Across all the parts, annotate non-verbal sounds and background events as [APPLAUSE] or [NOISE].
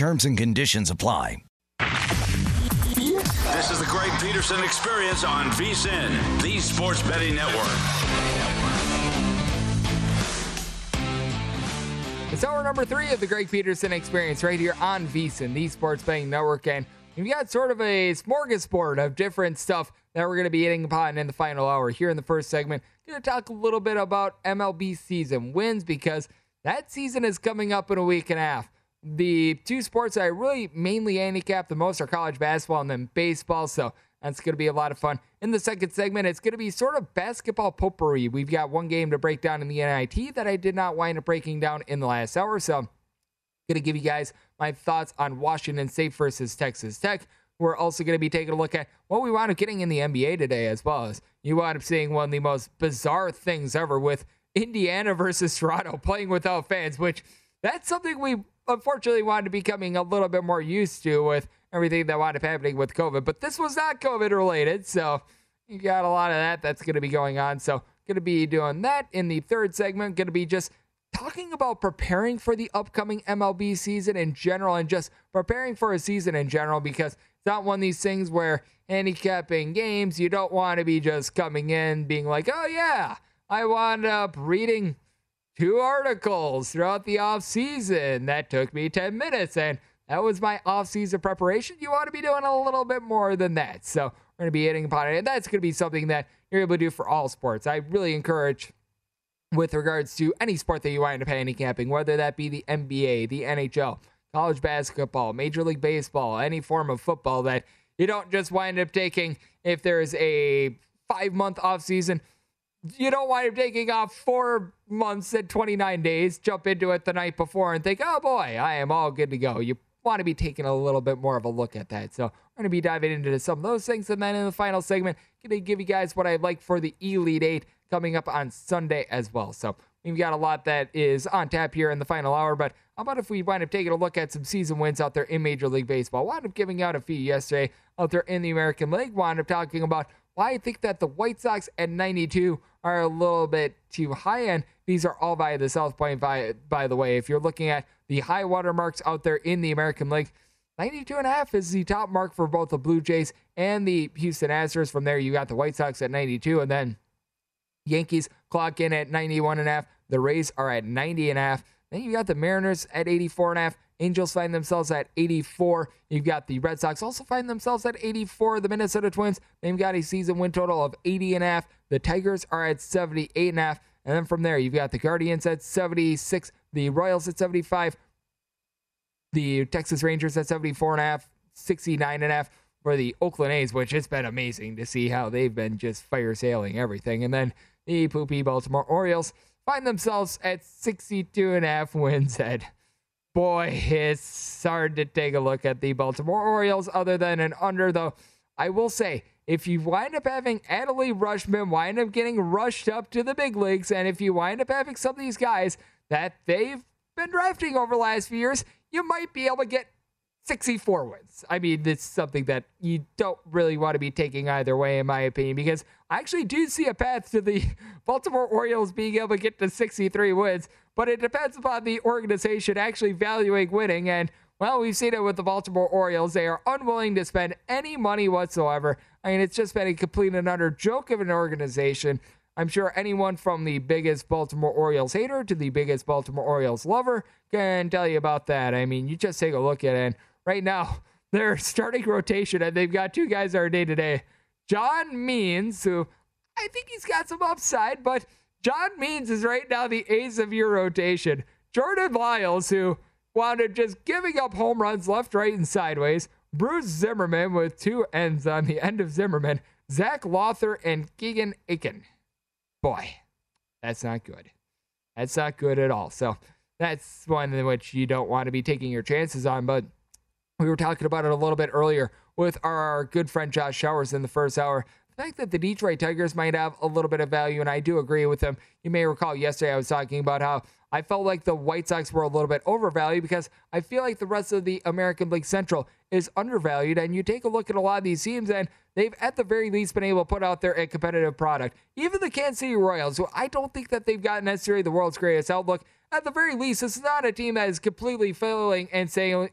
Terms and conditions apply. This is the Greg Peterson Experience on VSIN, the Sports Betting Network. It's hour number three of the Greg Peterson Experience right here on VSIN, the Sports Betting Network. And we've got sort of a smorgasbord of different stuff that we're going to be hitting upon in the final hour. Here in the first segment, going to talk a little bit about MLB season wins because that season is coming up in a week and a half. The two sports I really mainly handicap the most are college basketball and then baseball. So that's going to be a lot of fun. In the second segment, it's going to be sort of basketball potpourri. We've got one game to break down in the NIT that I did not wind up breaking down in the last hour. So I'm going to give you guys my thoughts on Washington State versus Texas Tech. We're also going to be taking a look at what we wound up getting in the NBA today, as well as you wound up seeing one of the most bizarre things ever with Indiana [LAUGHS] versus Toronto playing without fans, which that's something we unfortunately wanted to be becoming a little bit more used to with everything that wound up happening with COVID. But this was not COVID related, so you got a lot of that that's going to be going on. So going to be doing that in the third segment. Going to be just talking about preparing for the upcoming MLB season in general and just preparing for a season in general because it's not one of these things where handicapping games, you don't want to be just coming in being like, oh yeah, I wound up reading two articles throughout the off season. That took me 10 minutes and that was my off season preparation. You want to be doing a little bit more than that. So we're going to be hitting upon it. And that's going to be something that you're able to do for all sports. I really encourage with regards to any sport that you wind up handicapping, whether that be the NBA, the NHL, college basketball, Major League Baseball, any form of football that you don't just wind up taking if there's a five month off season you don't wind up taking off four months and 29 days, jump into it the night before and think, oh boy, I am all good to go. You want to be taking a little bit more of a look at that. So we're going to be diving into some of those things. And then in the final segment, going to give you guys what I'd like for the Elite Eight coming up on Sunday as well. So we've got a lot that is on tap here in the final hour. But how about if we wind up taking a look at some season wins out there in Major League Baseball? Wound up giving out a few yesterday out there in the American League. Wound up talking about I think that the White Sox at 92 are a little bit too high end. These are all by the South Point, by, by the way. If you're looking at the high water marks out there in the American League, 92 and a half is the top mark for both the Blue Jays and the Houston Astros. From there, you got the White Sox at 92, and then Yankees clock in at 91 and a half. The Rays are at 90 and a half. Then you got the Mariners at 84 and a half. Angels find themselves at 84. You've got the Red Sox also find themselves at 84. The Minnesota Twins, they've got a season win total of 80 and a half. The Tigers are at 78 and a half. And then from there, you've got the Guardians at 76, the Royals at 75, the Texas Rangers at 74 and a half, 69 and a half for the Oakland A's, which it's been amazing to see how they've been just fire sailing everything. And then the poopy Baltimore Orioles find themselves at 62 and a half wins at boy, it's hard to take a look at the Baltimore Orioles other than an under, though. I will say, if you wind up having Adley Rutschman wind up getting rushed up to the big leagues, and if you wind up having some of these guys that they've been drafting over the last few years, you might be able to get 64 wins. I mean, it's something that you don't really want to be taking either way, in my opinion, because I actually do see a path to the [LAUGHS] Baltimore Orioles being able to get to 63 wins, but it depends upon the organization actually valuing winning. And, well, we've seen it with the Baltimore Orioles. They are unwilling to spend any money whatsoever. I mean, it's just been a complete and utter joke of an organization. I'm sure anyone from the biggest Baltimore Orioles hater to the biggest Baltimore Orioles lover can tell you about that. I mean, you just take a look at it. Right now, [LAUGHS] their starting rotation, and they've got two guys that are day to day. John Means, who I think he's got some upside, but John Means is right now the ace of your rotation. Jordan Lyles, who wound up just giving up home runs left, right, and sideways. Bruce Zimmermann with two ends on the end of Zimmermann. Zach Lowther and Keegan Akin. Boy, that's not good. That's not good at all. So that's one in which you don't want to be taking your chances on. But we were talking about it a little bit earlier with our good friend Josh Showers in the first hour The fact that the Detroit Tigers might have a little bit of value, and I do agree with them. You may recall yesterday I was talking about how I felt like the White Sox were a little bit overvalued because I feel like the rest of the American League Central is undervalued. And you take a look at a lot of these teams, and they've at the very least been able to put out there a competitive product. Even the Kansas City Royals, who I don't think that they've got necessarily the world's greatest outlook. At the very least, it's not a team that is completely failing and saying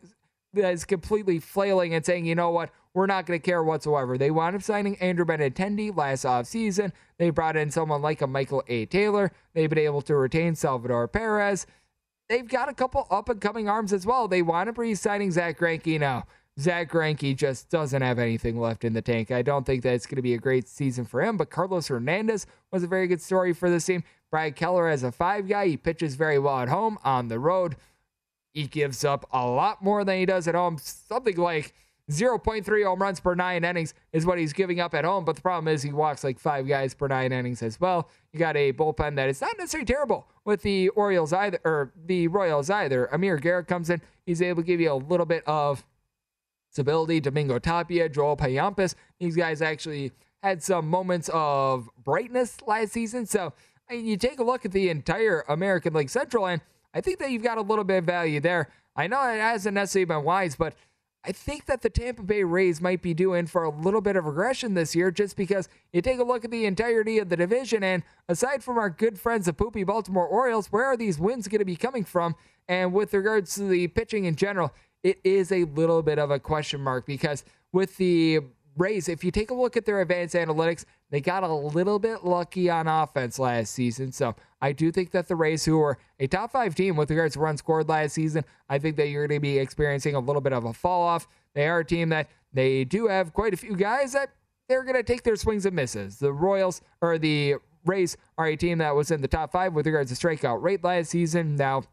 is completely flailing and saying, you know what, we're not going to care whatsoever. They wound up signing Andrew Benintendi last offseason. They brought in someone like a Michael A. Taylor. They've been able to retain Salvador Perez. They've got a couple up and coming arms as well. They wound up re signing Zack Greinke now. Zack Greinke just doesn't have anything left in the tank. I don't think that it's going to be a great season for him, but Carlos Hernandez was a very good story for this team. Brad Keller as a five guy, he pitches very well at home. On the road, he gives up a lot more than he does at home. Something like 0.3 home runs per nine innings is what he's giving up at home. But the problem is he walks like five guys per nine innings as well. You got a bullpen that is not necessarily terrible with the Orioles either, or the Royals either. Amir Garrett comes in. He's able to give you a little bit of stability. Domingo Tapia, Joel Payamps. These guys actually had some moments of brightness last season. So I mean, you take a look at the entire American League Central, and I think that you've got a little bit of value there. I know it hasn't necessarily been wise, but I think that the Tampa Bay Rays might be due in for a little bit of regression this year just because you take a look at the entirety of the division and aside from our good friends the poopy Baltimore Orioles, where are these wins going to be coming from? And with regards to the pitching in general, it is a little bit of a question mark because with the Rays, if you take a look at their advanced analytics, they got a little bit lucky on offense last season. So I do think that the Rays, who were a top five team with regards to runs scored last season, I think that you're going to be experiencing a little bit of a fall off. They are a team that they do have quite a few guys that they're going to take their swings and misses. The Royals or the Rays are a team that was in the top five with regards to strikeout rate last season. Now,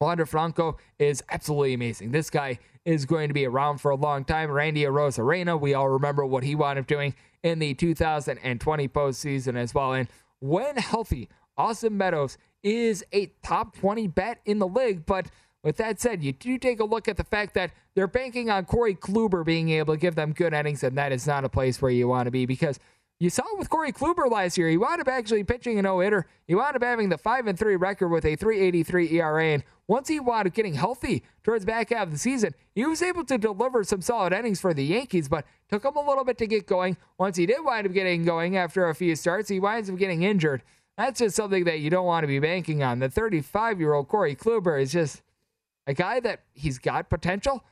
Wander Franco is absolutely amazing. This guy is going to be around for a long time. Randy Arozarena, we all remember what he wound up doing in the 2020 postseason as well. And when healthy, Austin Meadows is a top 20 bet in the league. But with that said, you do take a look at the fact that they're banking on Corey Kluber being able to give them good innings, and that is not a place where you want to be because you saw it with Corey Kluber last year. He wound up actually pitching a no hitter. He wound up having the 5 and 3 record with a 383 ERA. And once he wound up getting healthy towards back half of the season, he was able to deliver some solid innings for the Yankees, but took him a little bit to get going. Once he did wind up getting going after a few starts, he winds up getting injured. That's just something that you don't want to be banking on. The 35 year old Corey Kluber is just a guy that he's got potential.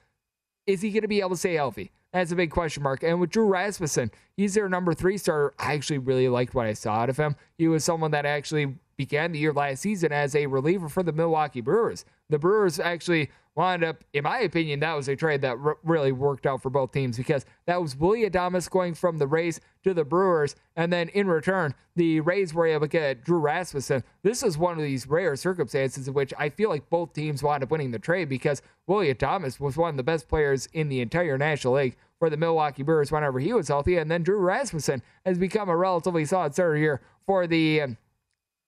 Is he going to be able to stay healthy? That's a big question mark. And with Drew Rasmussen, he's their number three starter. I actually really liked what I saw out of him. He was someone that actually began the year last season as a reliever for the Milwaukee Brewers. The Brewers actually wound up, in my opinion, that was a trade that r- really worked out for both teams because that was Willy Adames going from the Rays to the Brewers, and then in return, the Rays were able to get Drew Rasmussen. This is one of these rare circumstances in which I feel like both teams wound up winning the trade because Willy Adames was one of the best players in the entire National League for the Milwaukee Brewers whenever he was healthy, and then Drew Rasmussen has become a relatively solid starter here for the um,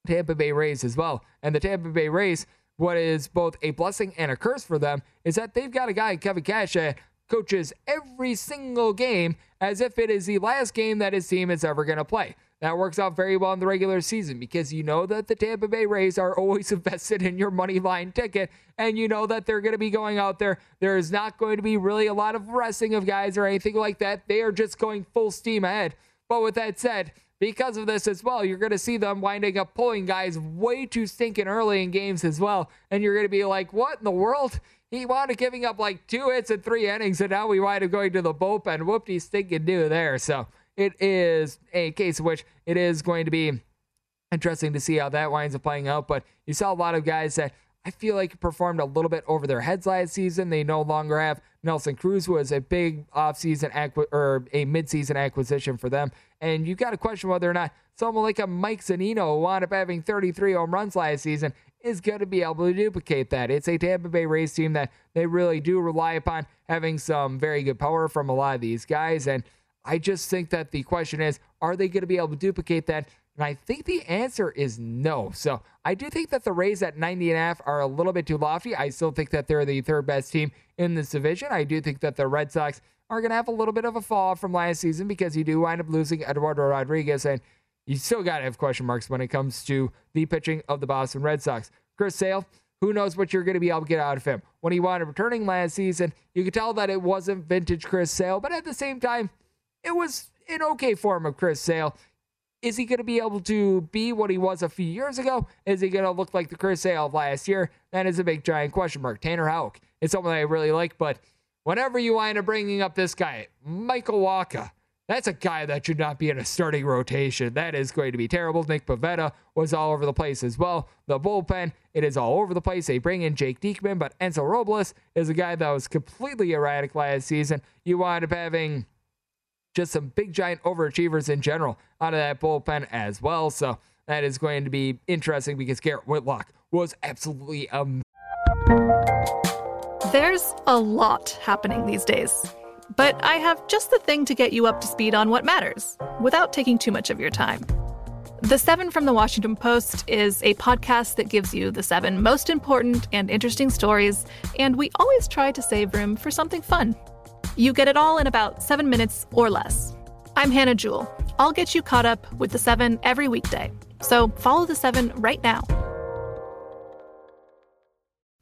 Tampa Bay Rays as well. And the Tampa Bay Rays what is both a blessing and a curse for them is that they've got a guy, Kevin Cash, that coaches every single game as if it is the last game that his team is ever going to play. That works out very well in the regular season because you know that the Tampa Bay Rays are always [LAUGHS] invested in your money line ticket, and you know that they're going to be going out there. There is not going to be really a lot of resting of guys or anything like that. They are just going full steam ahead. But with that said, because of this as well, you're going to see them winding up pulling guys way too stinking early in games as well. And you're going to be like, what in the world? He wound up giving up like two hits in three innings, and now we wind up going to the bullpen. Whoopty stinking do there. So it is a case in which it is going to be interesting to see how that winds up playing out. But you saw a lot of guys that I feel like performed a little bit over their heads last season. They no longer have Nelson Cruz, was a big offseason or a midseason acquisition for them. And you got to question whether or not someone like a Mike Zunino, who wound up having 33 home runs last season, is going to be able to duplicate that. It's a Tampa Bay Rays team that they really do rely upon having some very good power from a lot of these guys. And I just think that the question is, are they going to be able to duplicate that? And I think the answer is no. So I do think that the Rays at 90 and a half are a little bit too lofty. I still think that they're the third best team in this division. I do think that the Red Sox are going to have a little bit of a fall from last season because you do wind up losing Eduardo Rodriguez and you still got to have question marks when it comes to the pitching of the Boston Red Sox. Chris Sale, who knows what you're going to be able to get out of him. When he wound up returning last season, you could tell that it wasn't vintage Chris Sale, but at the same time, it was an okay form of Chris Sale. Is he going to be able to be what he was a few years ago? Is he going to look like the Chris Sale of last year? That is a big giant question mark. Tanner Houck is someone that I really like, but whenever you wind up bringing up this guy, Michael Wacha, that's a guy that should not be in a starting rotation. That is going to be terrible. Nick Pivetta was all over the place as well. The bullpen, it is all over the place. They bring in Jake Diekman, but Hansel Robles is a guy that was completely erratic last season. You wind up having just some big giant overachievers in general out of that bullpen as well. So that is going to be interesting because Garrett Whitlock was absolutely amazing. There's a lot happening these days, but I have just the thing to get you up to speed on what matters without taking too much of your time. The Seven from the Washington Post is a podcast that gives you the seven most important and interesting stories, and we always try to save room for something fun. You get it all in about seven minutes or less. I'm Hannah Jewell. I'll get you caught up with the seven every weekday. So follow the seven right now.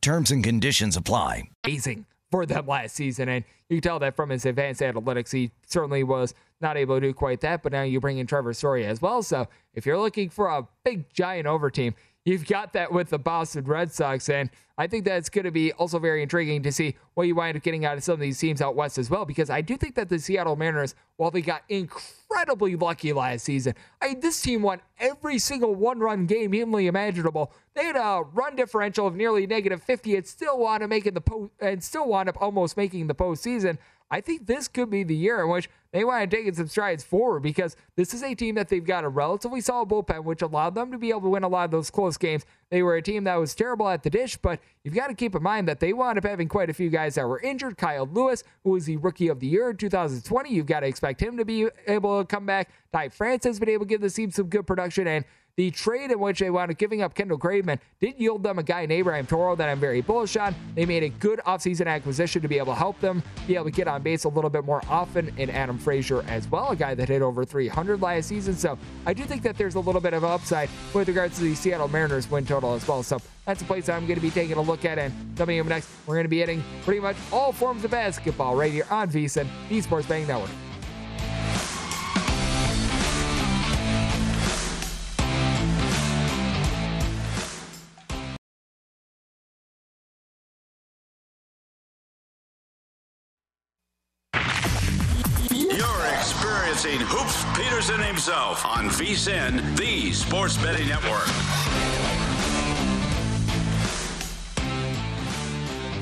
Terms and conditions apply. Amazing for them last season. And you can tell that from his advanced analytics, he certainly was not able to do quite that. But now you bring in Trevor Story as well. So if you're looking for a big, giant over team, you've got that with the Boston Red Sox. And I think that's going to be also very intriguing to see what you wind up getting out of some of these teams out west as well, because I do think that the Seattle Mariners, while they got incredibly lucky last season, I this team won every single one run game humanly imaginable. They had a run differential of nearly negative 50 and still wound up making the post and still wound up almost making the postseason. I think this could be the year in which they want to take some strides forward because this is a team that they've got a relatively solid bullpen, which allowed them to be able to win a lot of those close games. They were a team that was terrible at the dish, but you've got to keep in mind that they wound up having quite a few guys that were injured. Kyle Lewis, who was the rookie of the year in 2020, you've got to expect him to be able to come back. Ty France has been able to give the team some good production, and the trade in which they wound up giving up Kendall Graveman did yield them a guy in Abraham Toro that I'm very bullish on. They made a good offseason acquisition to be able to help them be able to get on base a little bit more often in Adam Frazier as well, a guy that hit over 300 last season. So I do think that there's a little bit of upside with regards to the Seattle Mariners win total as well. So that's a place I'm going to be taking a look at. And coming up next, we're going to be hitting pretty much all forms of basketball right here on VSIN, the Sports Betting Network. Experiencing Hoops Peterson himself on VSIN, the Sports Betting Network.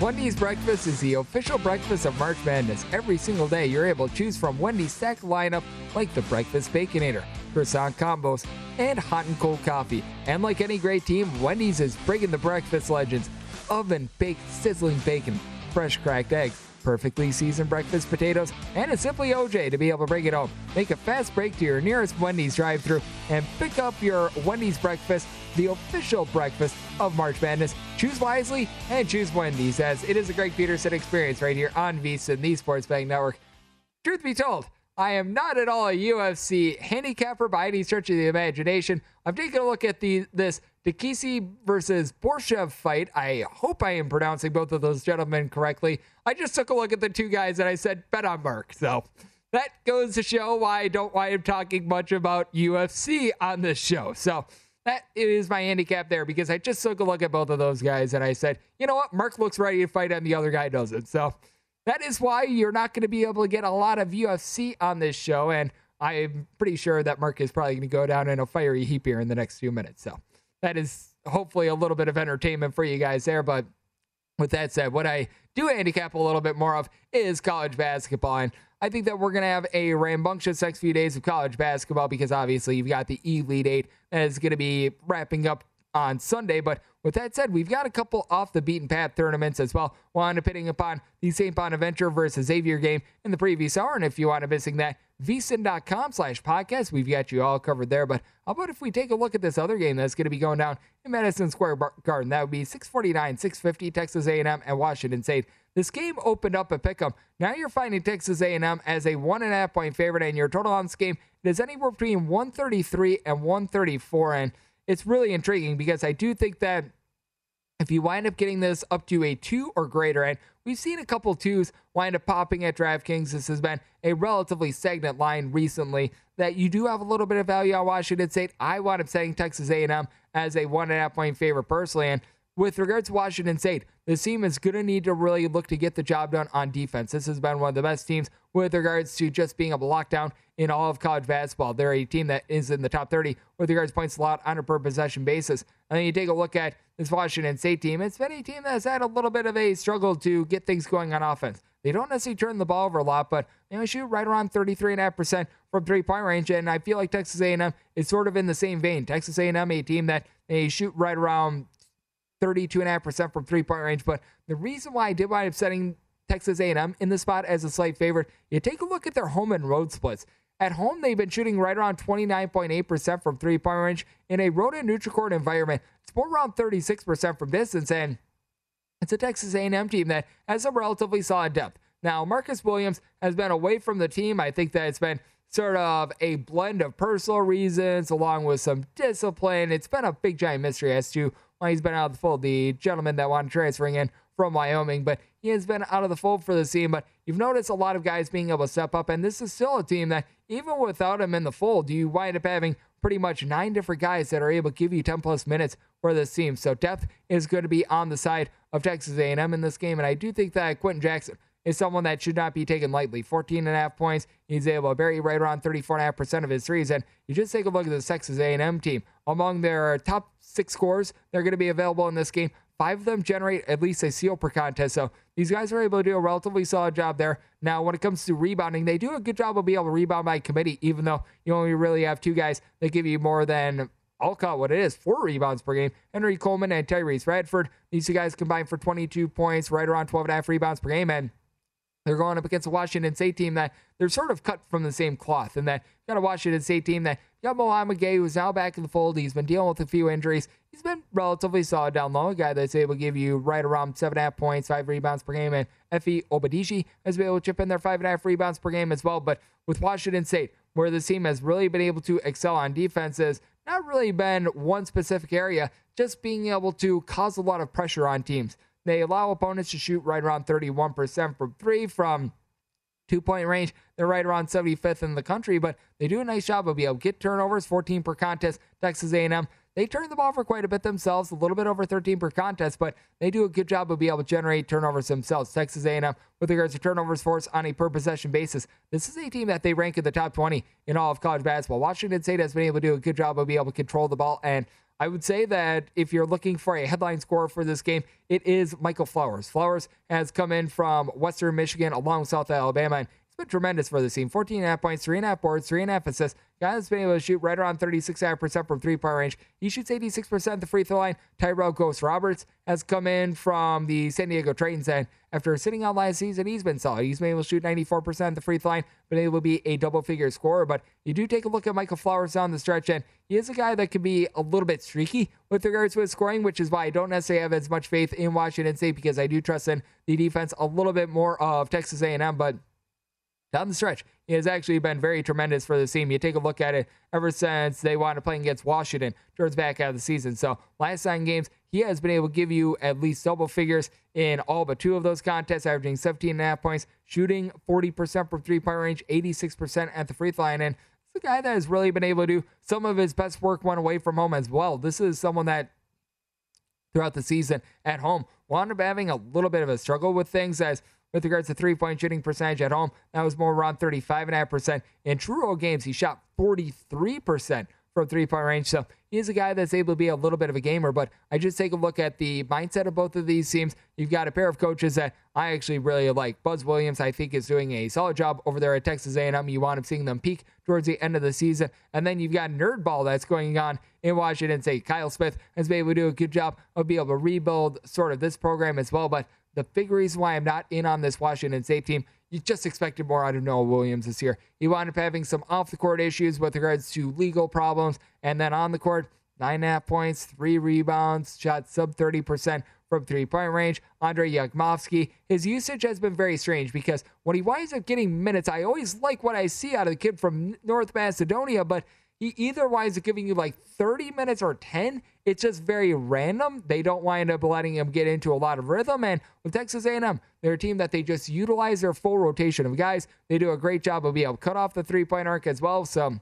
Wendy's Breakfast is the official breakfast of March Madness. Every single day, you're able to choose from Wendy's stacked lineup like the Breakfast Baconator, croissant combos, and hot and cold coffee. And like any great team, Wendy's is bringing the breakfast legends oven baked sizzling bacon, fresh cracked eggs, perfectly seasoned breakfast potatoes, and a Simply OJ to be able to bring it home. Make a fast break to your nearest Wendy's drive through and pick up your Wendy's breakfast, the official breakfast of March Madness. Choose wisely and choose Wendy's as it is a Greg Peterson experience right here on VSIN, the Sports Betting Network. Truth be told, I am not at all a UFC handicapper by any stretch of the imagination. I've taken a look at the this Diakiese versus Borshchev fight. I hope I am pronouncing both of those gentlemen correctly. I just took a look at the two guys and I said, bet on Mark. So that goes to show why I don't why I'm talking much about UFC on this show. So that is my handicap there because I just took a look at both of those guys and I said, you know what? Mark looks ready to fight and the other guy doesn't. So that is why you're not going to be able to get a lot of UFC on this show. And I'm pretty sure that Mark is probably going to go down in a fiery heap here in the next few minutes. So that is hopefully a little bit of entertainment for you guys there. But with that said, what I do handicap a little bit more of is college basketball. And I think that we're going to have a rambunctious next few days of college basketball because obviously you've got the Elite Eight that is going to be wrapping up on Sunday. But with that said, we've got a couple off the beaten path tournaments as well. We'll end up hitting upon the St. Bonaventure versus Xavier game in the previous hour. And if you want to missing that, vsin.com slash podcast. We've got you all covered there. But how about if we take a look at this other game that's going to be going down in Madison Square Garden? That would be 649, 650, Texas A&M and Washington State. This game opened up at Pick'em. Now you're finding Texas A&M as a one and a half point favorite, and your total on this game is anywhere between 133 and 134. And it's really intriguing because I do think that if you wind up getting this up to a two or greater, and we've seen a couple twos wind up popping at DraftKings, this has been a relatively stagnant line recently. That you do have a little bit of value on Washington State. I wound up saying Texas A&M as a one and a half point favorite personally, and with regards to Washington State, this team is going to need to really look to get the job done on defense. This has been one of the best teams with regards to just being able to lock down in all of college basketball. They're a team that is in the top 30 with regards to points allowed on a per possession basis. And then you take a look at this Washington State team. It's been a team that's had a little bit of a struggle to get things going on offense. They don't necessarily turn the ball over a lot, but they only shoot right around 33.5% from three-point range. And I feel like Texas A&M is sort of in the same vein. Texas A&M, a team that they shoot right around 32.5% from three-point range. But the reason why I did wind up setting Texas A&M in the spot as a slight favorite, you take a look at their home and road splits. At home, they've been shooting right around 29.8% from three point range. In a road and neutral court environment, it's more around 36% from distance. And it's a Texas A&M team that has a relatively solid depth. Now, Marcus Williams has been away from the team. I think that it's been sort of a blend of personal reasons along with some discipline. It's been a big giant mystery as to why he's been out of the fold. The gentleman that wanted transferring in from Wyoming, but he has been out of the fold for the team. But you've noticed a lot of guys being able to step up, and this is still a team that, even without him in the fold, you wind up having pretty much nine different guys that are able to give you 10 plus minutes for this team. So depth is going to be on the side of Texas A&M in this game, and I do think that Quenton Jackson is someone that should not be taken lightly. 14 and a half points. He's able to bury right around 34.5% of his threes. And you just take a look at the Texas A&M team. Among their top six scores, they're going to be available in this game. Five of them generate at least a seal per contest. So these guys are able to do a relatively solid job there. Now, when it comes to rebounding, they do a good job of being able to rebound by committee, even though you only really have two guys that give you more than I'll call it what it is, four rebounds per game. Henry Coleman and Tyrece Radford. These two guys combined for 22 points, right around 12 and a half rebounds per game. And they're going up against a Washington State team that they're sort of cut from the same cloth, and that got a Washington State team that got Mouhamed Gueye, who's now back in the fold. He's been dealing with a few injuries. He's been relatively solid down low, a guy that's able to give you right around seven and a half points, five rebounds per game, and Efe Abogidi has been able to chip in their five and a half rebounds per game as well. But with Washington State, where the team has really been able to excel on defenses, not really been one specific area, just being able to cause a lot of pressure on teams. They allow opponents to shoot right around 31% from three from two point range. They're right around 75th in the country, but they do a nice job of being able to get turnovers, 14 per contest. Texas A&M they turn the ball for quite a bit themselves, a little bit over 13 per contest, but they do a good job of being able to generate turnovers themselves. Texas A&M, with regards to turnovers force on a per possession basis, this is a team that they rank in the top 20 in all of college basketball. Washington State has been able to do a good job of being able to control the ball and I would say that if you're looking for a headline scorer for this game, it is Michael Flowers. Flowers has come in from Western Michigan along South Alabama, and it's been tremendous for the team. 14 and a half points, three and a half boards, three and a half assists. Guy that's been able to shoot right around 36.5% from three point range. He shoots 86% at the free throw line. Tyrell Ghost Roberts has come in from the San Diego Tritons, and after sitting out last season, he's been solid. He's been able to shoot 94% at the free throw line, been able to be a double figure scorer. But you do take a look at Michael Flowers down the stretch, and he is a guy that can be a little bit streaky with regards to his scoring, which is why I don't necessarily have as much faith in Washington State because I do trust in the defense a little bit more of Texas A&M, but down the stretch, he has actually been very tremendous for the team. You take a look at it ever since they wound up playing against Washington towards back out of the season. So last nine games, he has been able to give you at least double figures in all but two of those contests, averaging 17 and a half points, shooting 40% from three point range, 86% at the free throw line. And it's a guy that has really been able to do some of his best work one away from home as well. This is someone that throughout the season at home wound up having a little bit of a struggle with things as with regards to three point shooting percentage at home. That was more around 35.5%. In true road games, he shot 43% from three point range. So he's a guy that's able to be a little bit of a gamer. But I just take a look at the mindset of both of these teams. You've got a pair of coaches that I actually really like. Buzz Williams, I think, is doing a solid job over there at Texas A&M. You want to seeing them peak towards the end of the season, and then you've got nerdball that's going on in Washington State. Kyle Smith has been able to do a good job of being able to rebuild sort of this program as well. But the big reason why I'm not in on this Washington State team you just expected more out of Noah Williams this year. He wound up having some off the court issues with regards to legal problems, and then on the court, nine and a half points, three rebounds, shot sub 30% from three point range. Andrej Jakimovski, his usage has been very strange because when he winds up getting minutes, I always like what I see out of the kid from North Macedonia, but he either winds up giving you like 30 minutes or 10. It's just very random. They don't wind up letting him get into a lot of rhythm. And with Texas A&M, they're a team that they just utilize their full rotation of guys. They do a great job of being able to cut off the three point arc as well. So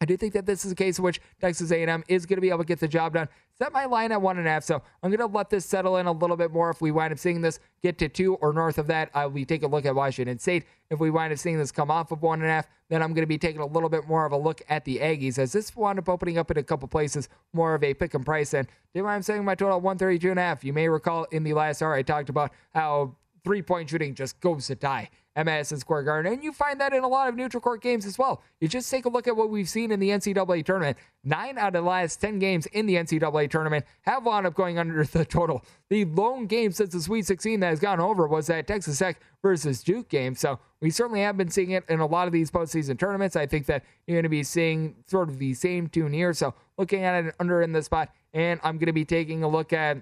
I do think that this is a case in which Texas A&M is going to be able to get the job done. Set my line at one and a half, so I'm going to let this settle in a little bit more. If we wind up seeing this get to two or north of that, uh, I'll be taking a look at Washington State. If we wind up seeing this come off of one and a half, then I'm going to be taking a little bit more of a look at the Aggies, as this wound up opening up in a couple places more of a pick and price. And do I'm saying my total 132 and a half. You may recall in the last hour I talked about how three point shooting just goes to die at Madison Square Garden. And you find that in a lot of neutral court games as well. You just take a look at what we've seen in the NCAA tournament. Nine out of the last 10 games in the NCAA tournament have wound up going under the total. The lone game since the Sweet 16 that has gone over was that Texas Tech versus Duke game. So we certainly have been seeing it in a lot of these postseason tournaments. I think that you're going to be seeing sort of the same tune here. So looking at it under in the spot, and I'm going to be taking a look at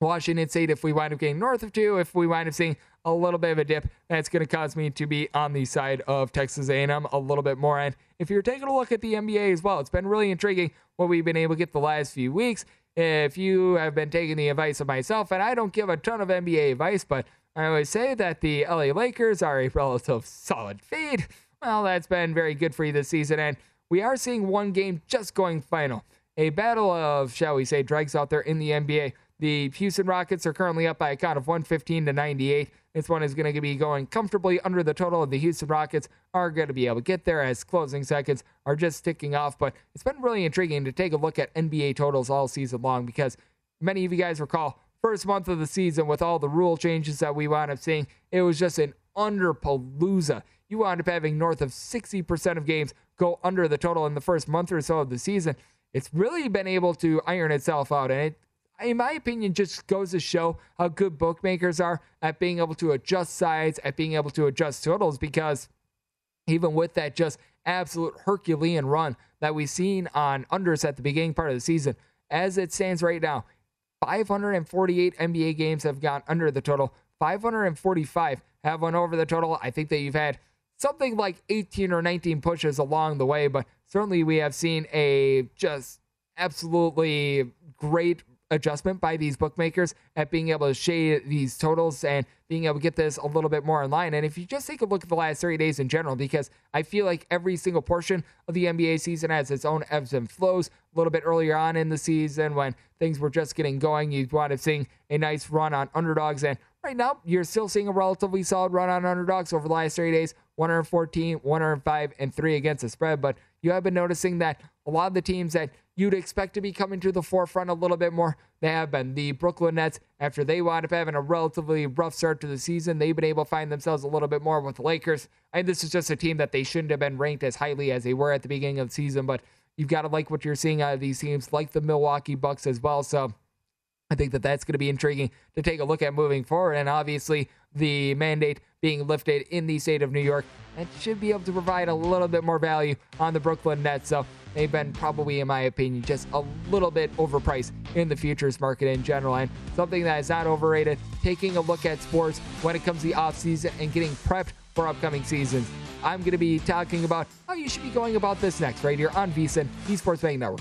Washington State if we wind up getting north of two. If we wind up seeing a little bit of a dip, that's going to cause me to be on the side of Texas A&M a little bit more. And if you're taking a look at the NBA as well, it's been really intriguing what we've been able to get the last few weeks. If you have been taking the advice of myself, and I don't give a ton of NBA advice, but I always say that the LA Lakers are a relative solid feed. Well, that's been very good for you this season, and we are seeing one game just going final. A battle of, shall we say, dregs out there in the NBA. The Houston Rockets are currently up by a count of 115 to 98. This one is going to be going comfortably under the total, and the Houston Rockets are going to be able to get there as closing seconds are just ticking off. But it's been really intriguing to take a look at NBA totals all season long because many of you guys recall first month of the season with all the rule changes that we wound up seeing, it was just an underpalooza. You wound up having north of 60% of games go under the total in the first month or so of the season. It's really been able to iron itself out, and it in my opinion, just goes to show how good bookmakers are at being able to adjust sides, at being able to adjust totals, because even with that just absolute Herculean run that we've seen on unders at the beginning part of the season, as it stands right now, 548 NBA games have gone under the total, 545 have went over the total. I think that you've had something like 18 or 19 pushes along the way, but certainly we have seen a just absolutely great adjustment by these bookmakers at being able to shade these totals and being able to get this a little bit more in line. And if you just take a look at the last 30 days in general, because I feel like every single portion of the NBA season has its own ebbs and flows. A little bit earlier on in the season when things were just getting going, you wound up seeing a nice run on underdogs. And right now, you're still seeing a relatively solid run on underdogs over the last 30 days 114, 105, and 3 against the spread. But you have been noticing that a lot of the teams that you'd expect to be coming to the forefront a little bit more. They have been. The Brooklyn Nets, after they wound up having a relatively rough start to the season, they've been able to find themselves a little bit more with the Lakers. And this is just a team that they shouldn't have been ranked as highly as they were at the beginning of the season. But you've got to like what you're seeing out of these teams, like the Milwaukee Bucks as well. So I think that that's going to be intriguing to take a look at moving forward. And obviously, the mandate being lifted in the state of New York, that should be able to provide a little bit more value on the Brooklyn Nets. So they've been probably, in my opinion, just a little bit overpriced in the futures market in general. And something that is not overrated, taking a look at sports when it comes to the offseason and getting prepped for upcoming seasons. I'm going to be talking about how you should be going about this next right here on VSIN, Esports Betting Network.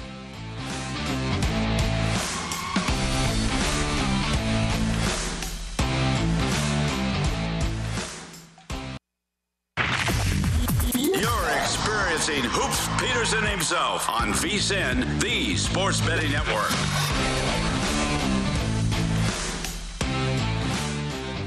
Peterson himself on VSIN, the Sports Betting Network.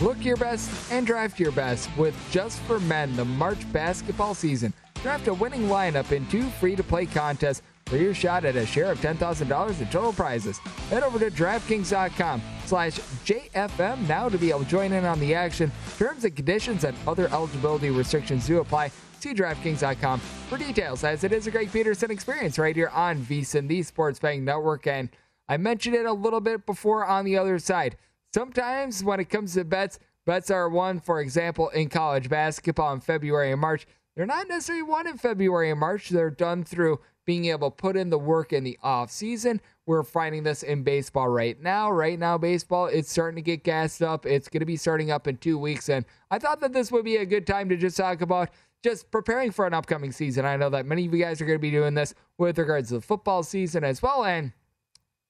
Look your best and draft your best with Just for Men, the March basketball season. Draft a winning lineup in two free to play contests for your shot at a share of $10,000 in total prizes. Head over to DraftKings.com slash JFM now to be able to join in on the action. Terms and conditions and other eligibility restrictions do apply. See DraftKings.com for details, as it is a Greg Peterson experience right here on VSIN, the Sports Betting Network. And I mentioned it a little bit before on the other side. Sometimes when it comes to bets, bets are won, for example, in college basketball in February and March. They're not necessarily won in February and March. They're done through being able to put in the work in the off season. We're finding this in baseball right now. Right now, baseball it's starting to get gassed up. It's going to be starting up in two weeks, and I thought that this would be a good time to just talk about just preparing for an upcoming season. I know that many of you guys are going to be doing this with regards to the football season as well, and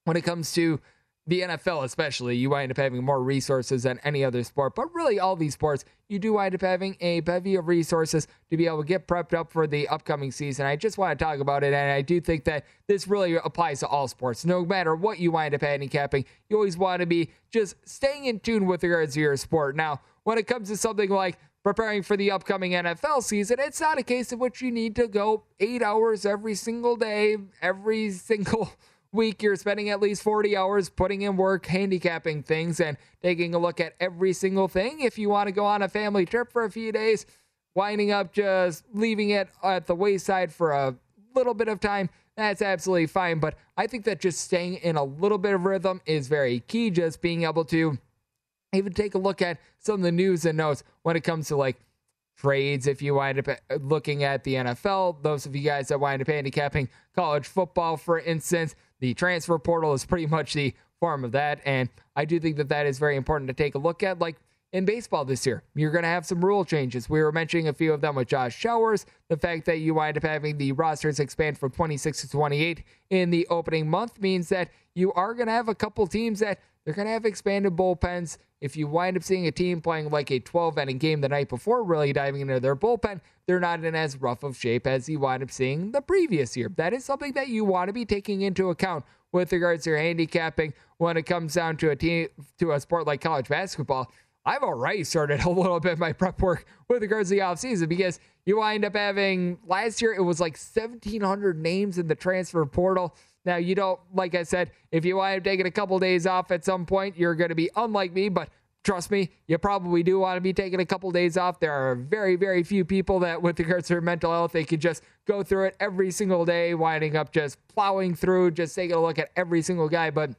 when it comes to the NFL, especially, you wind up having more resources than any other sport. But really, all these sports, you do wind up having a bevy of resources to be able to get prepped up for the upcoming season. I just want to talk about it, and I do think that this really applies to all sports. No matter what you wind up handicapping, you always want to be just staying in tune with regards to your sport. Now, when it comes to something like preparing for the upcoming NFL season, it's not a case in which you need to go eight hours every single day, every [LAUGHS] single week you're spending at least 40 hours putting in work, handicapping things, and taking a look at every single thing. If you want to go on a family trip for a few days, winding up just leaving it at the wayside for a little bit of time, that's absolutely fine. But I think that just staying in a little bit of rhythm is very key. Just being able to even take a look at some of the news and notes when it comes to like trades. If you wind up uh, looking at the NFL, those of you guys that wind up handicapping college football, for instance, the transfer portal is pretty much the form of that. And I do think that that is very important to take a look at. Like in baseball this year, you're going to have some rule changes. We were mentioning a few of them with Josh Showers. The fact that you wind up having the rosters expand from 26 to 28 in the opening month means that you are going to have a couple teams that they're going to have expanded bullpens. If you wind up seeing a team playing like a 12 inning game the night before, really diving into their bullpen, they're not in as rough of shape as you wind up seeing the previous year. That is something that you want to be taking into account with regards to your handicapping when it comes down to a team to a sport like college basketball. I've already started [LAUGHS] a little bit my prep work with regards to the offseason because you wind up having last year it was like 1,700 names in the transfer portal. Now, you don't, like I said, if you wind up taking a couple days off at some point, you're going to be unlike me, but trust me, you probably do want to be taking a couple days off. There are very, very few people that, with regards to their mental health, they could just go through it every single day, winding up just plowing through, just taking a look at every single guy. But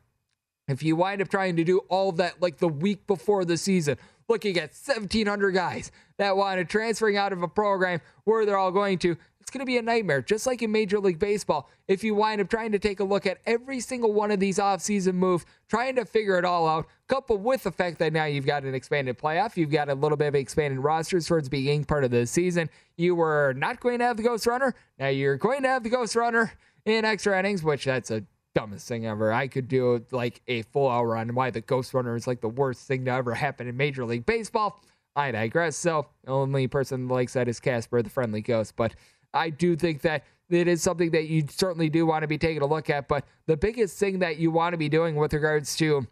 if you wind up trying to do all of that like the week before the season, looking at 1,700 guys that wanted transferring out of a program where they're all going to, going to be a nightmare, just like in Major League Baseball. If you wind up trying to take a look at every single one of these offseason moves, trying to figure it all out, coupled with the fact that now you've got an expanded playoff, you've got a little bit of expanded rosters towards being part of the season. You were not going to have the Ghost Runner. Now you're going to have the Ghost Runner in extra innings, which that's a dumbest thing ever. I could do like a full hour on why the Ghost Runner is like the worst thing to ever happen in Major League Baseball. I digress. So, only person that likes that is Casper, the friendly ghost. But I do think that it is something that you certainly do want to be taking a look at. But the biggest thing that you want to be doing with regards to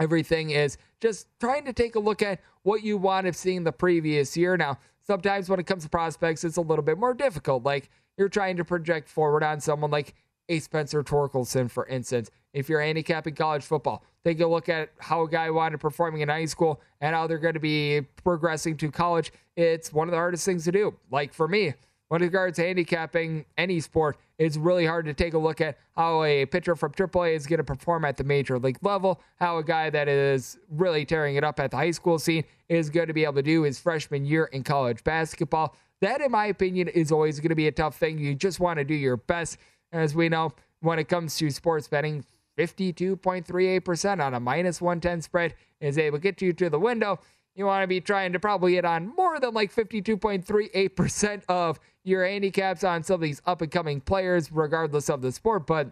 everything is just trying to take a look at what you want to see in the previous year. Now, sometimes when it comes to prospects, it's a little bit more difficult. Like you're trying to project forward on someone like a Spencer Torkelson, for instance. If you're handicapping college football, take a look at how a guy wanted performing in high school and how they're going to be progressing to college. It's one of the hardest things to do. Like for me, when it regards to handicapping any sport, it's really hard to take a look at how a pitcher from AAA is going to perform at the major league level, how a guy that is really tearing it up at the high school scene is going to be able to do his freshman year in college basketball. That, in my opinion, is always going to be a tough thing. You just want to do your best. As we know, when it comes to sports betting, 52.38% on a minus 110 spread is able to get you to the window. You want to be trying to probably hit on more than like 52.38% of your handicaps on some of these up and coming players, regardless of the sport. But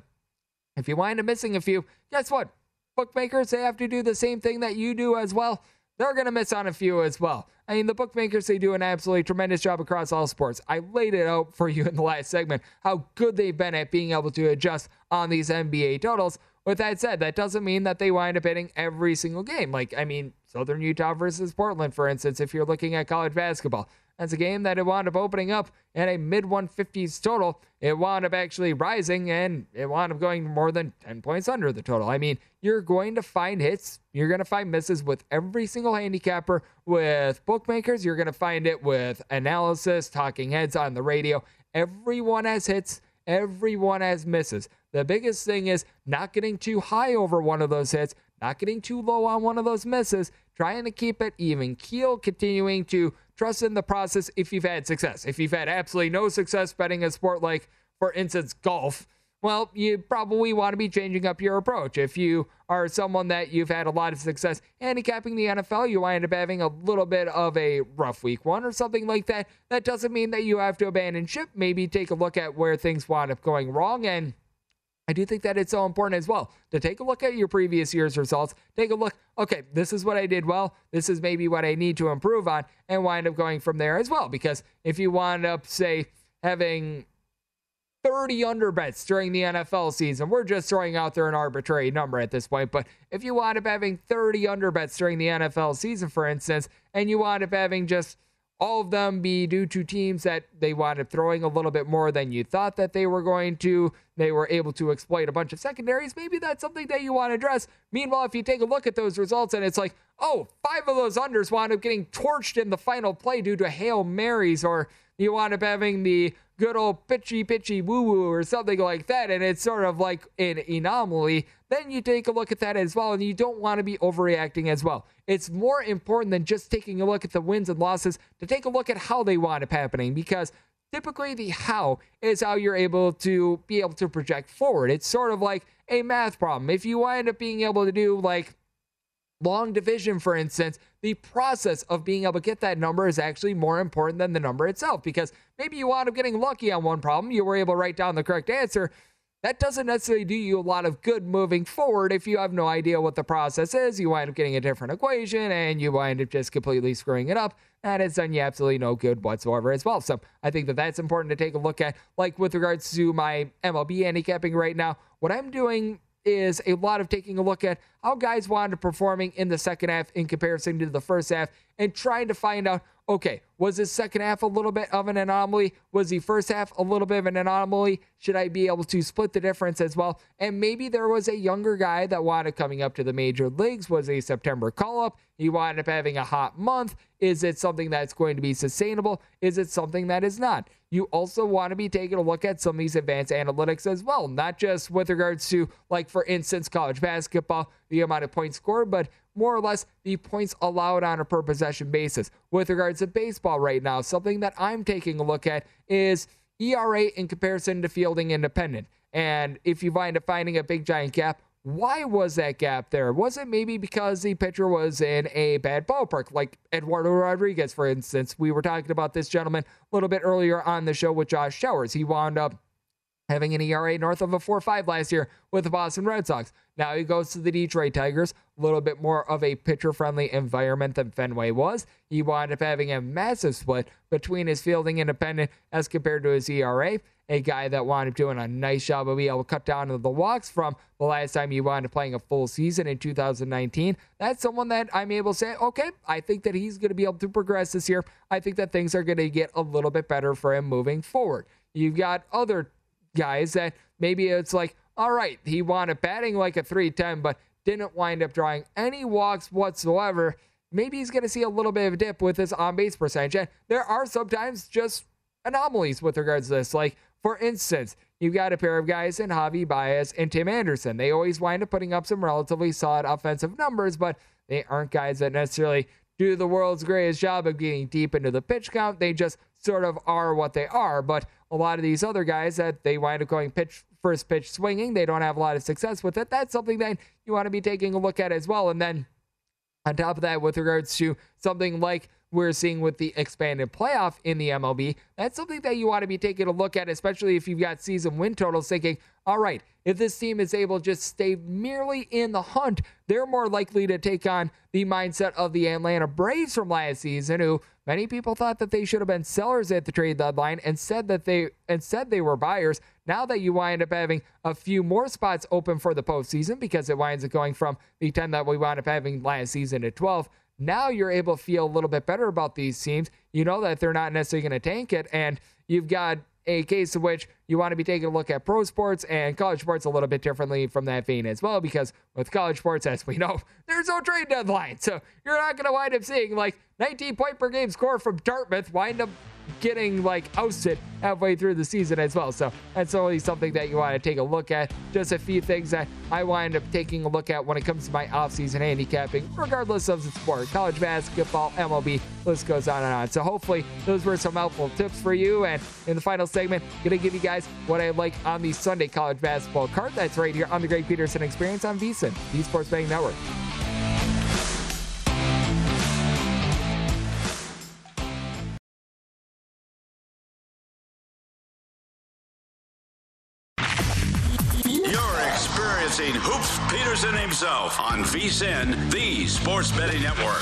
if you wind up missing a few, guess what? Bookmakers, they have to do the same thing that you do as well. They're going to miss on a few as well. I mean, the bookmakers, they do an absolutely tremendous job across all sports. I laid it out for you in the last segment how good they've been at being able to adjust on these NBA totals. With that said, that doesn't mean that they wind up hitting every single game. Like, I mean, Southern Utah versus Portland, for instance, if you're looking at college basketball. That's a game that it wound up opening up at a mid 150s total. It wound up actually rising and it wound up going more than 10 points under the total. I mean, you're going to find hits, you're going to find misses with every single handicapper. With bookmakers, you're going to find it with analysis, talking heads on the radio. Everyone has hits, everyone has misses. The biggest thing is not getting too high over one of those hits, not getting too low on one of those misses, trying to keep it even keel, continuing to trust in the process if you've had success. If you've had absolutely no success betting a sport like, for instance, golf, well, you probably want to be changing up your approach. If you are someone that you've had a lot of success handicapping the NFL, you wind up having a little bit of a rough week one or something like that. That doesn't mean that you have to abandon ship. Maybe take a look at where things wind up going wrong and I do think that it's so important as well to take a look at your previous year's results. Take a look, okay, this is what I did well. This is maybe what I need to improve on, and wind up going from there as well. Because if you wind up, say, having 30 under bets during the NFL season, we're just throwing out there an arbitrary number at this point, but if you wind up having 30 under bets during the NFL season, for instance, and you wind up having just all of them be due to teams that they wound up throwing a little bit more than you thought that they were going to. They were able to exploit a bunch of secondaries. Maybe that's something that you want to address. Meanwhile, if you take a look at those results and it's like, oh, five of those unders wound up getting torched in the final play due to Hail Marys, or you wind up having the good old pitchy pitchy woo woo or something like that, and it's sort of like an anomaly, then you take a look at that as well, and you don't want to be overreacting as well. It's more important than just taking a look at the wins and losses to take a look at how they wind up happening because typically the how is how you're able to be able to project forward. It's sort of like a math problem. If you wind up being able to do like long division, for instance, the process of being able to get that number is actually more important than the number itself because maybe you wound up getting lucky on one problem, you were able to write down the correct answer. That doesn't necessarily do you a lot of good moving forward if you have no idea what the process is. You wind up getting a different equation and you wind up just completely screwing it up. That has done you absolutely no good whatsoever as well. So I think that that's important to take a look at. Like with regards to my MLB handicapping right now, what I'm doing is a lot of taking a look at how guys wound up performing in the second half in comparison to the first half and trying to find out okay, was his second half a little bit of an anomaly? Was the first half a little bit of an anomaly? Should I be able to split the difference as well? And maybe there was a younger guy that up coming up to the major leagues, was a September call up. He wound up having a hot month. Is it something that's going to be sustainable? Is it something that is not? you also want to be taking a look at some of these advanced analytics as well, not just with regards to, like, for instance, college basketball, the amount of points scored, but more or less the points allowed on a per possession basis. With regards to baseball right now, something that I'm taking a look at is ERA in comparison to fielding independent. And if you wind up finding a big giant gap, why was that gap there? Was it maybe because the pitcher was in a bad ballpark, like Eduardo Rodriguez, for instance? We were talking about this gentleman a little bit earlier on the show with Josh Showers. He wound up having an ERA north of a 4 5 last year with the Boston Red Sox. Now he goes to the Detroit Tigers, a little bit more of a pitcher friendly environment than Fenway was. He wound up having a massive split between his fielding independent as compared to his ERA. A guy that wound up doing a nice job of being able to cut down the walks from the last time he wound up playing a full season in 2019. That's someone that I'm able to say, okay, I think that he's going to be able to progress this year. I think that things are going to get a little bit better for him moving forward. You've got other guys that maybe it's like, all right, he wound up batting like a 310, but didn't wind up drawing any walks whatsoever. Maybe he's going to see a little bit of a dip with his on base percentage. And there are sometimes just anomalies with regards to this. Like, for instance, you've got a pair of guys in Javi Baez and Tim Anderson. They always wind up putting up some relatively solid offensive numbers, but they aren't guys that necessarily do the world's greatest job of getting deep into the pitch count. They just sort of are what they are. But a lot of these other guys that they wind up going pitch first pitch swinging, they don't have a lot of success with it. That's something that you want to be taking a look at as well. And then On top of that, with regards to something like we're seeing with the expanded playoff in the MLB, that's something that you want to be taking a look at, especially if you've got season win totals thinking, all right, if this team is able to just stay merely in the hunt, they're more likely to take on the mindset of the Atlanta Braves from last season, who many people thought that they should have been sellers at the trade deadline and said that they and said they were buyers. Now that you wind up having a few more spots open for the postseason because it winds up going from the 10 that we wound up having last season to 12, now you're able to feel a little bit better about these teams. You know that they're not necessarily going to tank it, and you've got a case in which you want to be taking a look at pro sports and college sports a little bit differently from that vein as well, because with college sports, as we know, [LAUGHS] there's no trade deadline. So you're not going to wind up seeing like 19 point per game score from Dartmouth wind up getting like ousted halfway through the season as well. So that's only something that you want to take a look at. Just a few things that I wind up taking a look at when it comes to my offseason handicapping, regardless of the sport. College basketball, MLB, list goes on and on. So hopefully those were some helpful tips for you. And in the final segment, gonna give you guys what I like on the Sunday college basketball card. That's right here on the Greg Peterson Experience on VSIN, the Sports Betting Network. Himself on VSIN, the Sports Betting Network.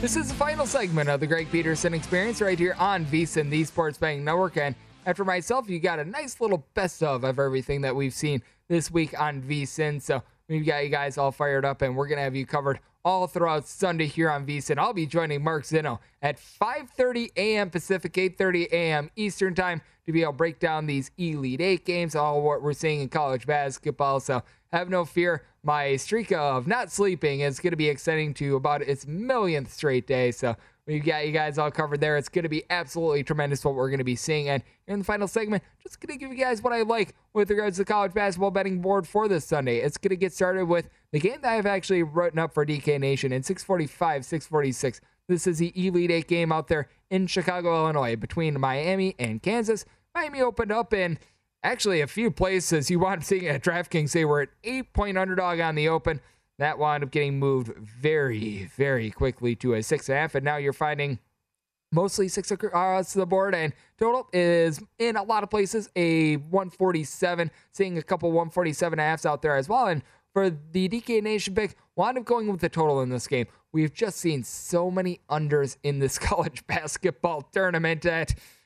This is the final segment of the Greg Peterson Experience right here on VSIN, the Sports Betting Network. And after myself, you got a nice little best of of everything that we've seen this week on VSIN. So we've got you guys all fired up, and we're going to have you covered all throughout Sunday here on VSIN. I'll be joining Mark Zeno at 5:30 a.m. Pacific, 8:30 a.m. Eastern Time to be able to break down these Elite Eight games, all what we're seeing in college basketball. So have no fear. My streak of not sleeping is going to be extending to about its millionth straight day. So We've got you guys all covered there. It's going to be absolutely tremendous what we're going to be seeing. And in the final segment, just going to give you guys what I like with regards to the college basketball betting board for this Sunday. It's going to get started with the game that I've actually written up for DK Nation in 645, 646. This is the Elite Eight game out there in Chicago, Illinois, between Miami and Kansas. Miami opened up in actually a few places you want to see at DraftKings. They were at eight point underdog on the open. That wound up getting moved very, very quickly to a six and a half, and now you're finding mostly six across the board, and total is in a lot of places a 147, seeing a couple 147 halves out there as well. And for the DK Nation pick, wound up going with the total in this game. We've just seen so many unders in this [LAUGHS] college basketball tournament that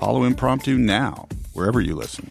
Follow Impromptu now, wherever you listen.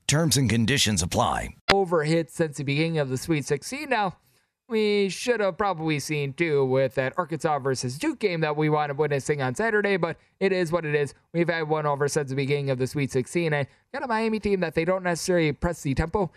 Terms and conditions apply. Over hit since the beginning of the Sweet 16. Now, we should have probably seen too with that Arkansas versus Duke game that we wound up witnessing on Saturday, but it is what it is. We've had one over since the beginning of the Sweet 16, and got a Miami team that they don't necessarily press the tempo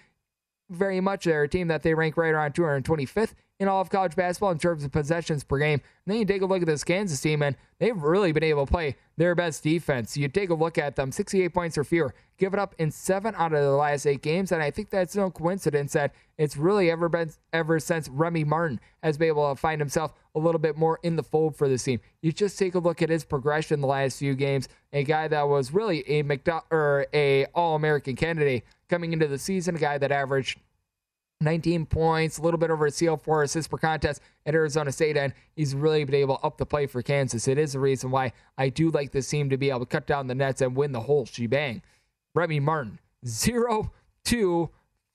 very much. They're a team that they rank right around 225th in all of college basketball in terms of possessions per game. And then you take a look at this Kansas team, and they've really been able to play their best defense. You take a look at them 68 points or fewer, give it up in seven out of the last eight games. And I think that's no coincidence that it's really ever been ever since Remy Martin has been able to find himself a little bit more in the fold for this team. You just take a look at his progression the last few games. A guy that was really a McDo- or a All American candidate coming into the season, a guy that averaged 19 points, a little bit over a CL4 assists per contest at Arizona State, and he's really been able to up the play for Kansas. It is the reason why I do like this team to be able to cut down the nets and win the whole shebang. Remy Martin, 0, 2,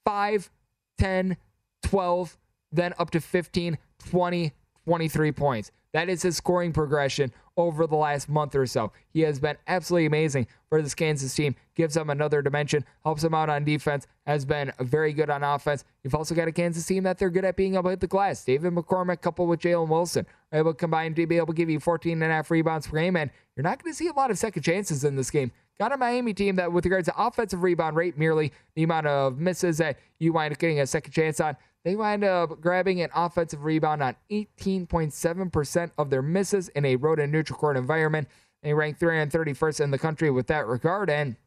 5, 10, 12, then up to 15, 20, 23 points. That is his scoring progression over the last month or so. He has been absolutely amazing for this Kansas team. Gives them another dimension, helps them out on defense, has been very good on offense. You've also got a Kansas team that they're good at being able to hit the glass. David McCormack coupled with Jalen Wilson are able to combine to be able to give you 14 and a half rebounds per game, and you're not going to see a lot of second chances in this game. Got a Miami team that, with regards to offensive rebound rate, merely the amount of misses that you wind up getting a second chance on, they wind up grabbing an offensive rebound on 18.7% of their misses in a road and neutral court environment. They rank 331st in the country with that regard. And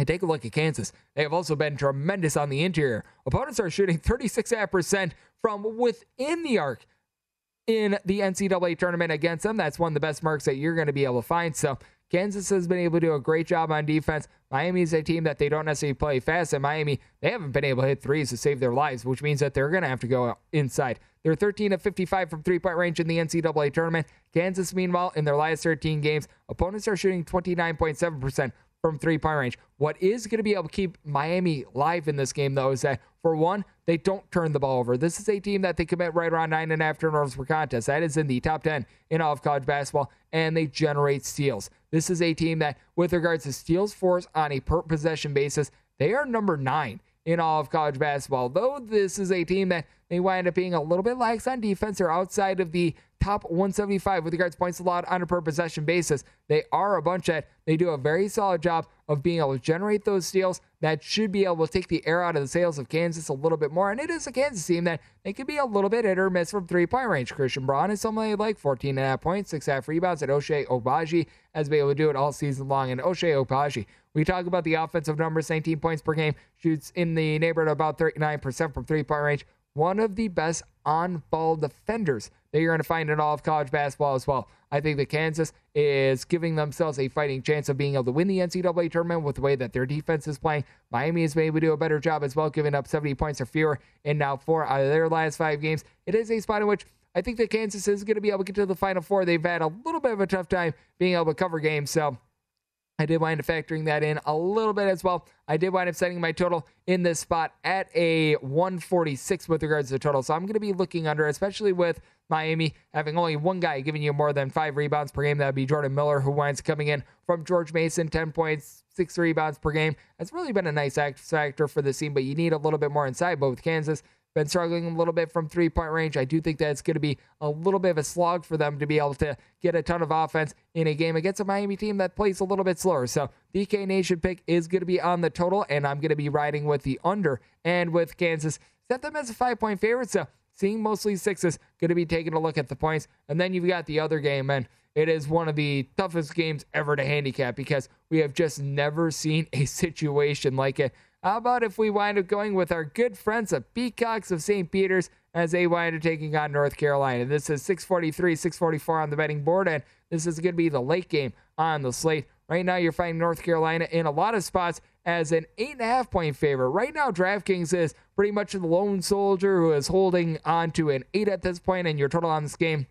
and take a look at Kansas. They have also been tremendous on the interior. Opponents are shooting 36% from within the arc in the NCAA tournament against them. That's one of the best marks that you're going to be able to find. So Kansas has been able to do a great job on defense. Miami is a team that they don't necessarily play fast. And Miami, they haven't been able to hit threes to save their lives, which means that they're going to have to go inside. They're 13 of 55 from three point range in the NCAA tournament. Kansas, meanwhile, in their last 13 games, opponents are shooting 29.7% from three point range. What is going to be able to keep Miami live in this game, though, is that for one, they don't turn the ball over. This is a team that they commit right around nine and a half turnovers per contest. That is in the top 10 in all of college basketball, and they generate steals. This is a team that, with regards to steals force on a per possession basis, they are number nine in all of college basketball. Though this is a team that may wind up being a little bit lax on defense, they're outside of the top 175 with regards to points allowed on a per possession basis. They are a bunch that they do a very solid job of being able to generate those steals that should be able to take the air out of the sails of Kansas a little bit more. And it is a Kansas team that they could be a little bit hit or miss from three point range. Christian Braun is somebody like 14 and a half points, six half rebounds, and Ochai Agbaji has been able to do it all season long. And Ochai Agbaji, we talk about the offensive numbers 19 points per game, shoots in the neighborhood about 39% from three point range. One of the best on ball defenders that you're going to find in all of college basketball as well. I think that Kansas is giving themselves a fighting chance of being able to win the NCAA tournament with the way that their defense is playing. Miami able to do a better job as well, giving up 70 points or fewer in now four out of their last five games. It is a spot in which I think that Kansas is going to be able to get to the Final Four. They've had a little bit of a tough time being able to cover games, so I did wind up factoring that in a little bit as well. I did wind up setting my total in this spot at a 146 with regards to the total. So I'm going to be looking under, especially with Miami having only one guy giving you more than five rebounds per game. That would be Jordan Miller, who winds coming in from George Mason, 10 points, six rebounds per game. That's really been a nice factor for the team, but you need a little bit more inside. But with Kansas, been struggling a little bit from three point range. I do think that it's going to be a little bit of a slog for them to be able to get a ton of offense in a game against a Miami team that plays a little bit slower. So DK Nation pick is going to be on the total, and I'm going to be riding with the under and with Kansas. Set them as a five point favorite. So seeing mostly sixes, going to be taking a look at the points. And then you've got the other game, and it is one of the toughest games ever to handicap because we have just never seen a [LAUGHS] situation like it. How about if we wind up going with our good friends, the Peacocks of St. Peter's, as they wind up taking on North Carolina? This is 643, 644 on the betting board, and this is going to be the late game on the slate. Right now, you're finding North Carolina in a lot of spots as an eight and a half point favorite. Right now, DraftKings is pretty much the lone soldier who is holding on to an eight at this point, and your total on this game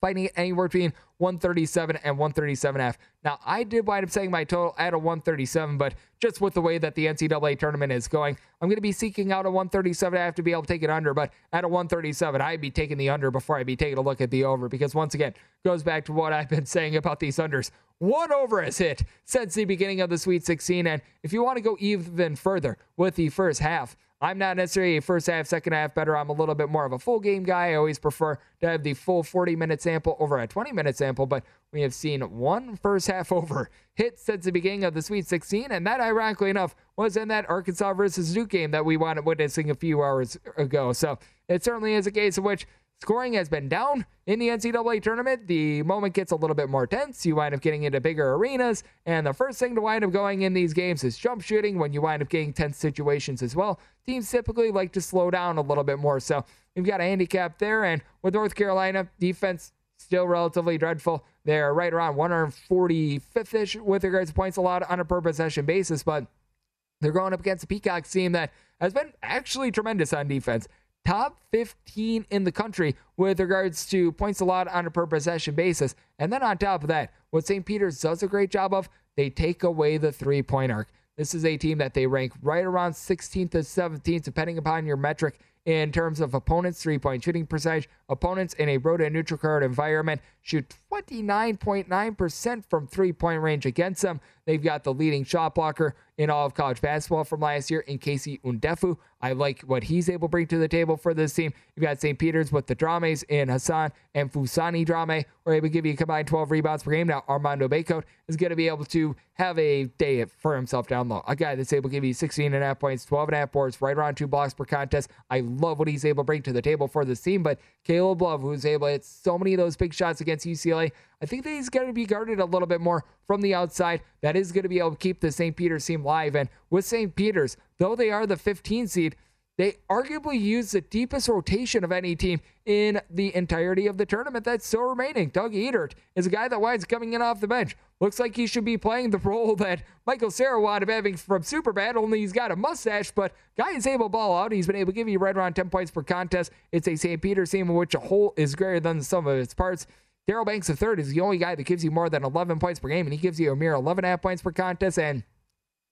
fighting anywhere between 137 and 137F. Now, I did wind up setting my total at a 137, but just with the way that the NCAA tournament is going, I'm going to be seeking out a 137 I have to be able to take it under, but at a 137, I'd be taking the under before I'd be taking a look at the over because once again, goes back to what I've been [LAUGHS] saying about these unders. One over has hit since the beginning of the Sweet 16, and if you want to go even further with the first half, I'm not necessarily a first half, second half better. I'm a little bit more of a full game guy. I always prefer to have the full 40 minute sample over a 20 minute sample, but we have seen one first half [LAUGHS] over hit since the beginning of the Sweet 16, and that, ironically enough, was in that Arkansas versus Duke game that we up witnessing a few hours ago. So it certainly is a case in which Scoring has been down in the NCAA tournament. The moment gets a little bit more tense. You wind up getting into bigger arenas. And the first thing to wind up going in these games is jump shooting when you wind up getting tense situations as well. Teams typically like to slow down a little bit more. So we've got a handicap there. And with North Carolina, defense still relatively dreadful. They're right around 145th ish with regards to points allowed on a per possession basis. But they're going up against a Peacocks team that has been actually tremendous on defense top 15 in the country with regards to points allowed on a per possession basis. And then on top of that, what St. Peter's does a great job of, they take away the three point arc. This is a team that they rank right around 16th to 17th, depending upon your metric in terms of opponents' three point shooting percentage. Opponents in a road and neutral court environment shoot 29.9% from three point range against them. They've got the leading shot blocker in all of college basketball from last year in KC Ndefo. I like what he's able to bring to the table for this team. You've got St. Peter's with the Drames in Hassan and Fousseyni Drame, who are able to give you a combined 12 rebounds per game. Now, Armando Bacot is going to be able to have a day for himself down low. A guy that's able to give you 16 and a half points, 12 and a half boards, right around two blocks per contest. I love what he's able to bring to the table for this team. But Caleb Love, who's able to hit so many of those big shots against UCLA, I think that he's going to be guarded a little bit more from the outside. That is going to be able to keep the St. Peter's team live. And with St. Peter's, though they are the 15 seed, they arguably use the deepest rotation of any team in the entirety of the tournament that's still remaining. Doug Edert is a guy that winds coming in off the bench. Looks like he should be playing the [LAUGHS] role that Michael Cera wound up having from Superbad, only he's got a mustache, but guy is able to ball out. He's been able to give you right around 10 points per contest. It's a St. Peter's team in which a whole is greater than the sum of its parts. Daryl Banks III is the only guy that gives you more than 11 points per game, and he gives you a mere 11.5 points per contest. And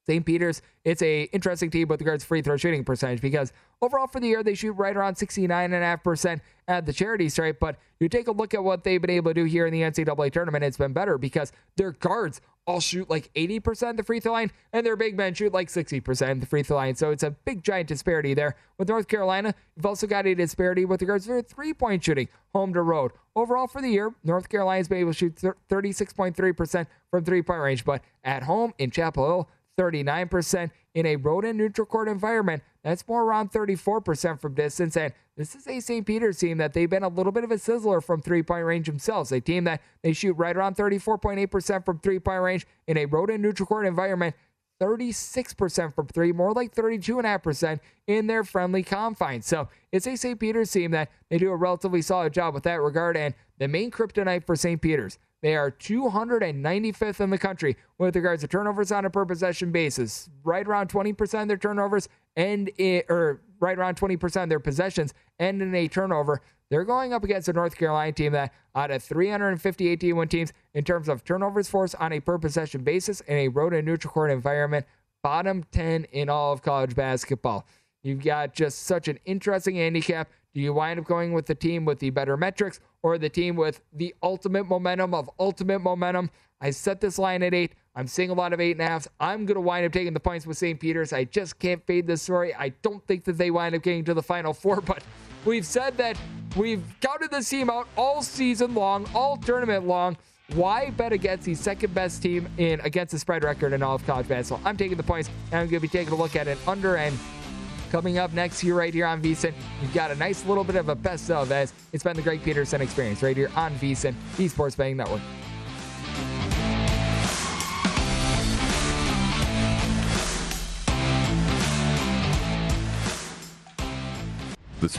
St. Peter's, it's a interesting team with regards to free throw shooting percentage because overall for the year they shoot right around 69.5% at the charity stripe. But you take a look at what they've been able to do here in the NCAA tournament, it's been better because their guards all shoot like 80% the free throw line, and their big men shoot like 60% the free throw line. So it's a big, giant disparity there. With North Carolina, you've also got a disparity with regards to their three point shooting, home to road. Overall for the year, North Carolina's been able to shoot 36.3% from three point range, but at home in Chapel Hill, 39%. In a road and neutral court environment, that's more around 34% from distance. And this is a St. Peter's team that they've been a little bit of a sizzler from three point range themselves. A team that they shoot right around 34.8% from three point range in a road and neutral court environment. 36% from three, more like 32.5% in their friendly confines. So it's a St. Peter's team that they do a relatively solid job with that regard. And the main kryptonite for St. Peter's, they are 295th in the country with regards to turnovers on a per possession basis. Right around 20% of their turnovers in, or right around 20% of their possessions end in a turnover. They're going up against a North Carolina team that out of 358 D1 teams in terms of turnovers force on a per possession basis in a road and neutral court environment, bottom 10 in all of college basketball. You've got just such an interesting handicap. Do you wind up going with the team with the better metrics or the team with the ultimate momentum of ultimate momentum? I set this line at eight. I'm seeing a lot of eight and a halves. I'm going to wind up taking the points with St. Peter's. I just can't fade this story. I don't think that they wind up getting to the final four, [LAUGHS] but we've said that we've counted this team out all season long, all tournament long. Why bet against the second best team in against the spread record in all of college basketball? I'm taking the points, and I'm going to be taking a look at an under and Coming up next here, right here on VSIN, we've got a nice little bit of a best of as it's been the Greg Peterson experience right here on VSIN, the Sports Betting Network. This.